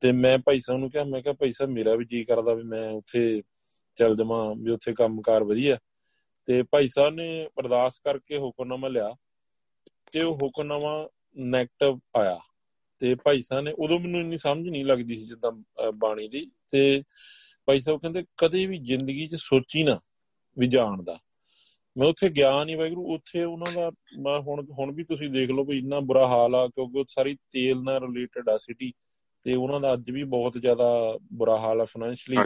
ਤੇ ਮੈਂ ਭਾਈ ਸਾਹਿਬ ਨੂੰ ਕਿਹਾ, ਮੈਂ ਕਿਹਾ ਭਾਈ ਸਾਹਿਬ ਮੇਰਾ ਵੀ ਜੀ ਕਰਦਾ ਵੀ ਮੈਂ ਉੱਥੇ ਚੱਲ ਜਾਵਾਂ, ਵੀ ਉੱਥੇ ਕੰਮਕਾਰ ਵਧੀਆ। ਤੇ ਭਾਈ ਸਾਹਿਬ ਨੇ ਅਰਦਾਸ ਕਰਕੇ ਹੁਕਮਨਾਮਾ ਲਿਆ ਤੇ ਉਹ ਹੁਕਮਨਾਮਾ ਨੈਗੇਟਿਵ ਆਇਆ। ਤੇ ਭਾਈ ਸਾਹਿਬ ਨੇ ਉਦੋਂ ਮੈਨੂੰ ਇੰਨੀ ਸਮਝ ਨਹੀਂ ਲੱਗਦੀ ਸੀ ਜਿੱਦਾਂ ਬਾਣੀ ਦੀ। ਤੇ ਭਾਈ ਸਾਹਿਬ ਕਹਿੰਦੇ, ਕਦੇ ਵੀ ਜ਼ਿੰਦਗੀ 'ਚ ਸੋਚੀ ਨਾ ਵੀ ਜਾਣ ਦਾ। ਮੈਂ ਉੱਥੇ ਗਿਆ ਨਹੀਂ ਵੈਗਰੂ ਉੱਥੇ ਉਹਨਾਂ ਦਾ, ਮੈਂ ਹੁਣ ਹੁਣ ਵੀ ਤੁਸੀਂ ਦੇਖ ਲਓ ਵੀ ਇੰਨਾ ਬੁਰਾ ਹਾਲ ਆ, ਕਿਉਂਕਿ ਉਹ ਸਾਰੀ ਤੇਲ ਨਾਲ ਰਿਲੇਟਡ ਆ ਸਿਟੀ ਤੇ ਉਹਨਾਂ ਦਾ ਅੱਜ ਵੀ ਬਹੁਤ ਜ਼ਿਆਦਾ ਬੁਰਾ ਹਾਲ ਆ ਫਾਈਨੈਂਸ਼ਲੀ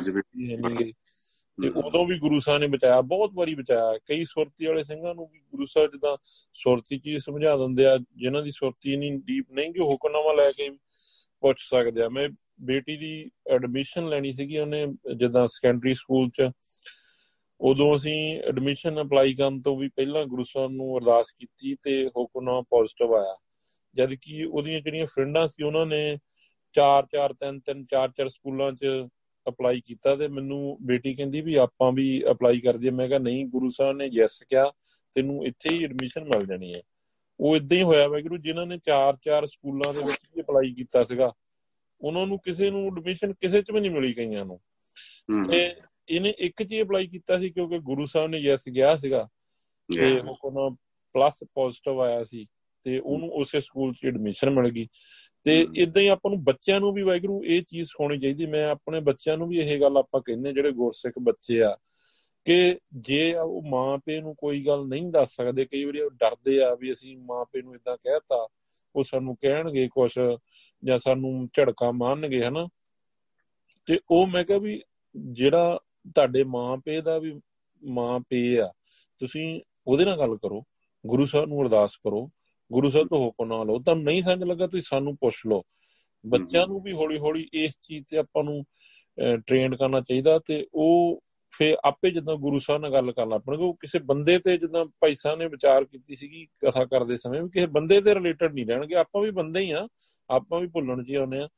ਤੇ ਉਦੋਂ ਵੀ ਗੁਰੂ ਸਾਹਿਬ ਨੇ ਬਚਾਇਆ ਬਹੁਤ ਵਾਰੀ ਬਚਾਇਆ। ਕਈ ਸੁਰਤੀ ਵਾਲੇ ਸਿੰਘਾਂ ਨੂੰ ਵੀ ਗੁਰੂ ਸਾਹਿਬ ਜਿੱਦਾਂ ਸੁਰਤੀ ਕੀ ਸਮਝਾ ਦਿੰਦੇ ਆ ਜਿਨ੍ਹਾਂ ਦੀ ਸੁਰਤੀ ਇਨੀ ਡੀਪ ਨਹੀਂ ਕਿ ਹੁਕਮਨਾਮਾ ਲੈ ਕੇ ਪੁੱਛ ਸਕਦੇ ਆ। ਮੈਂ ਬੇਟੀ ਦੀ ਐਡਮਿਸ਼ਨ ਲੈਣੀ ਸੀਗੀ ਉਹਨੇ ਜਿੱਦਾਂ ਸੈਕੰਡਰੀ ਸਕੂਲ 'ਚ। ਉਦੋਂ ਅਸੀਂ ਐਡਮਿਸ਼ਨ ਅਪਲਾਈ ਕਰਨ ਤੋਂ ਵੀ ਪਹਿਲਾਂ ਗੁਰੂ ਸਾਹਿਬ ਨੂੰ ਅਰਦਾਸ ਕੀਤੀ ਤੇ ਹੁਕਮਨਾਮਾ ਪੋਜ਼ਿਟਿਵ ਆਇਆ। ਜਦ ਕਿ ਉਹਦੀਆਂ ਜਿਹੜੀਆਂ ਫਰੈਂਡਾਂ ਸੀ ਉਹਨਾਂ ਨੇ 4 4 3 3 4 4 ਸਕੂਲਾਂ 'ਚ ਅਪਲਾਈ ਕੀਤਾ ਤੇ ਮੈਨੂੰ ਬੇਟੀ ਕਹਿੰਦੀ ਵੀ ਆਪਾਂ ਵੀ ਅਪਲਾਈ ਕਰ ਦਈਏ। ਮੈਂ ਕਿਹਾ ਨਹੀਂ ਗੁਰੂ ਸਾਹਿਬ ਨੇ ਯੈਸ ਕਿਹਾ ਤੈਨੂੰ ਇੱਥੇ ਹੀ ਐਡਮਿਸ਼ਨ ਮਿਲ ਜਾਣੀ ਹੈ। ਉਹ ਇਦਾਂ ਹੀ ਹੋਇਆ ਵੈਗਰੂ ਜਿਨ੍ਹਾਂ ਨੇ 4-4 ਸਕੂਲਾਂ ਦੇ ਵਿੱਚ ਵੀ ਅਪਲਾਈ ਕੀਤਾ ਸੀਗਾ ਉਹਨਾਂ ਨੂੰ ਕਿਸੇ ਨੂੰ ਐਡਮਿਸ਼ਨ ਕਿਸੇ 'ਚ ਵੀ ਨਹੀਂ ਮਿਲੀ ਕਈਆਂ ਨੂੰ। ਤੇ ਇਹਨੇ ਇੱਕ 'ਚ ਹੀ ਅਪਲਾਈ ਕੀਤਾ ਸੀ ਕਿਉਂਕਿ ਗੁਰੂ ਸਾਹਿਬ ਨੇ ਯੈਸ ਗਿਆ ਸੀਗਾ। ਤੇ ਹੁਕਮ ਪਲੱਸ ਪੋਜ਼ਿਟਿਵ ਆਇਆ ਸੀ। ਤੇ ਉਹਨੂੰ ਉਸੇ ਸਕੂਲ 'ਚ ਐਡਮਿਸ਼ਨ ਮਿਲ ਗਈ। ਤੇ ਇਦਾਂ ਹੀ ਆਪਾਂ ਨੂੰ ਬੱਚਿਆਂ ਨੂੰ ਵੀ ਵਾਹਿਗੁਰੂ ਇਹ ਚੀਜ਼ ਸਿਖਾਉਣੀ ਚਾਹੀਦੀ। ਮੈਂ ਆਪਣੇ ਬੱਚਿਆਂ ਨੂੰ ਵੀ ਇਹ ਗੱਲ ਆਪਾਂ ਕਹਿੰਨੇ ਜਿਹੜੇ ਗੁਰਸਿੱਖ ਬੱਚੇ ਆ ਕਿ ਜੇ ਉਹ ਮਾਂ ਪੇ ਨੂੰ ਕੋਈ ਗੱਲ ਨਹੀਂ ਦੱਸ ਸਕਦੇ ਕਈ ਵਾਰੀ ਉਹ ਡਰਦੇ ਆ ਵੀ ਅਸੀਂ ਮਾਂ ਪੇ ਨੂੰ ਇਦਾਂ ਕਹਿਤਾ ਉਹ ਸਾਨੂੰ ਕਹਿਣਗੇ ਕੁਝ ਜਾਂ ਸਾਨੂੰ ਝੜਕਾ ਮਾਰਨਗੇ ਹਨਾ? ਤੇ ਉਹ ਮੈਂ ਕਿਹਾ ਵੀ ਜਿਹੜਾ ਤੁਹਾਡੇ ਮਾਂ ਪੇ ਦਾ ਵੀ ਮਾਂ ਪੇ ਆ ਤੁਸੀਂ ਉਹਦੇ ਨਾਲ ਗੱਲ ਕਰੋ ਗੁਰੂ ਸਾਹਿਬ ਨੂੰ ਅਰਦਾਸ ਕਰੋ ਗੁਰੂ ਸਾਹਿਬ ਤੋਂ ਹੁਕਮ ਨਾਲ ਲਓ। ਤਾਂ ਨਹੀਂ ਸਮਝ ਲੱਗਾ ਤੁਸੀਂ ਸਾਨੂੰ ਪੁੱਛ ਲਓ। ਬੱਚਿਆਂ ਨੂੰ ਵੀ ਹੌਲੀ ਹੌਲੀ ਇਸ ਚੀਜ਼ ਤੇ ਆਪਾਂ ਨੂੰ ਟ੍ਰੇਨਡ ਕਰਨਾ ਚਾਹੀਦਾ ਤੇ ਉਹ ਫੇ ਆਪੇ ਜਦੋਂ ਗੁਰੂ ਸਾਹਿਬ ਨਾਲ ਗੱਲ ਕਰਨ ਲੱਪਣਗੇ ਉਹ ਕਿਸੇ ਬੰਦੇ ਤੇ ਜਦੋਂ ਭਾਈ ਸਾਹਿਬ ਨੇ ਵਿਚਾਰ ਕੀਤੀ ਸੀਗੀ ਕਥਾ ਕਰਦੇ ਸਮੇਂ ਵੀ ਕਿਸੇ ਬੰਦੇ ਤੇ ਰਿਲੇਟਡ ਨਹੀਂ ਰਹਿਣਗੇ। ਆਪਾਂ ਵੀ ਬੰਦੇ ਹੀ ਆ। ਆਪਾਂ ਵੀ ਭੁੱਲਣ ਜੀ ਆਉਨੇ ਆ।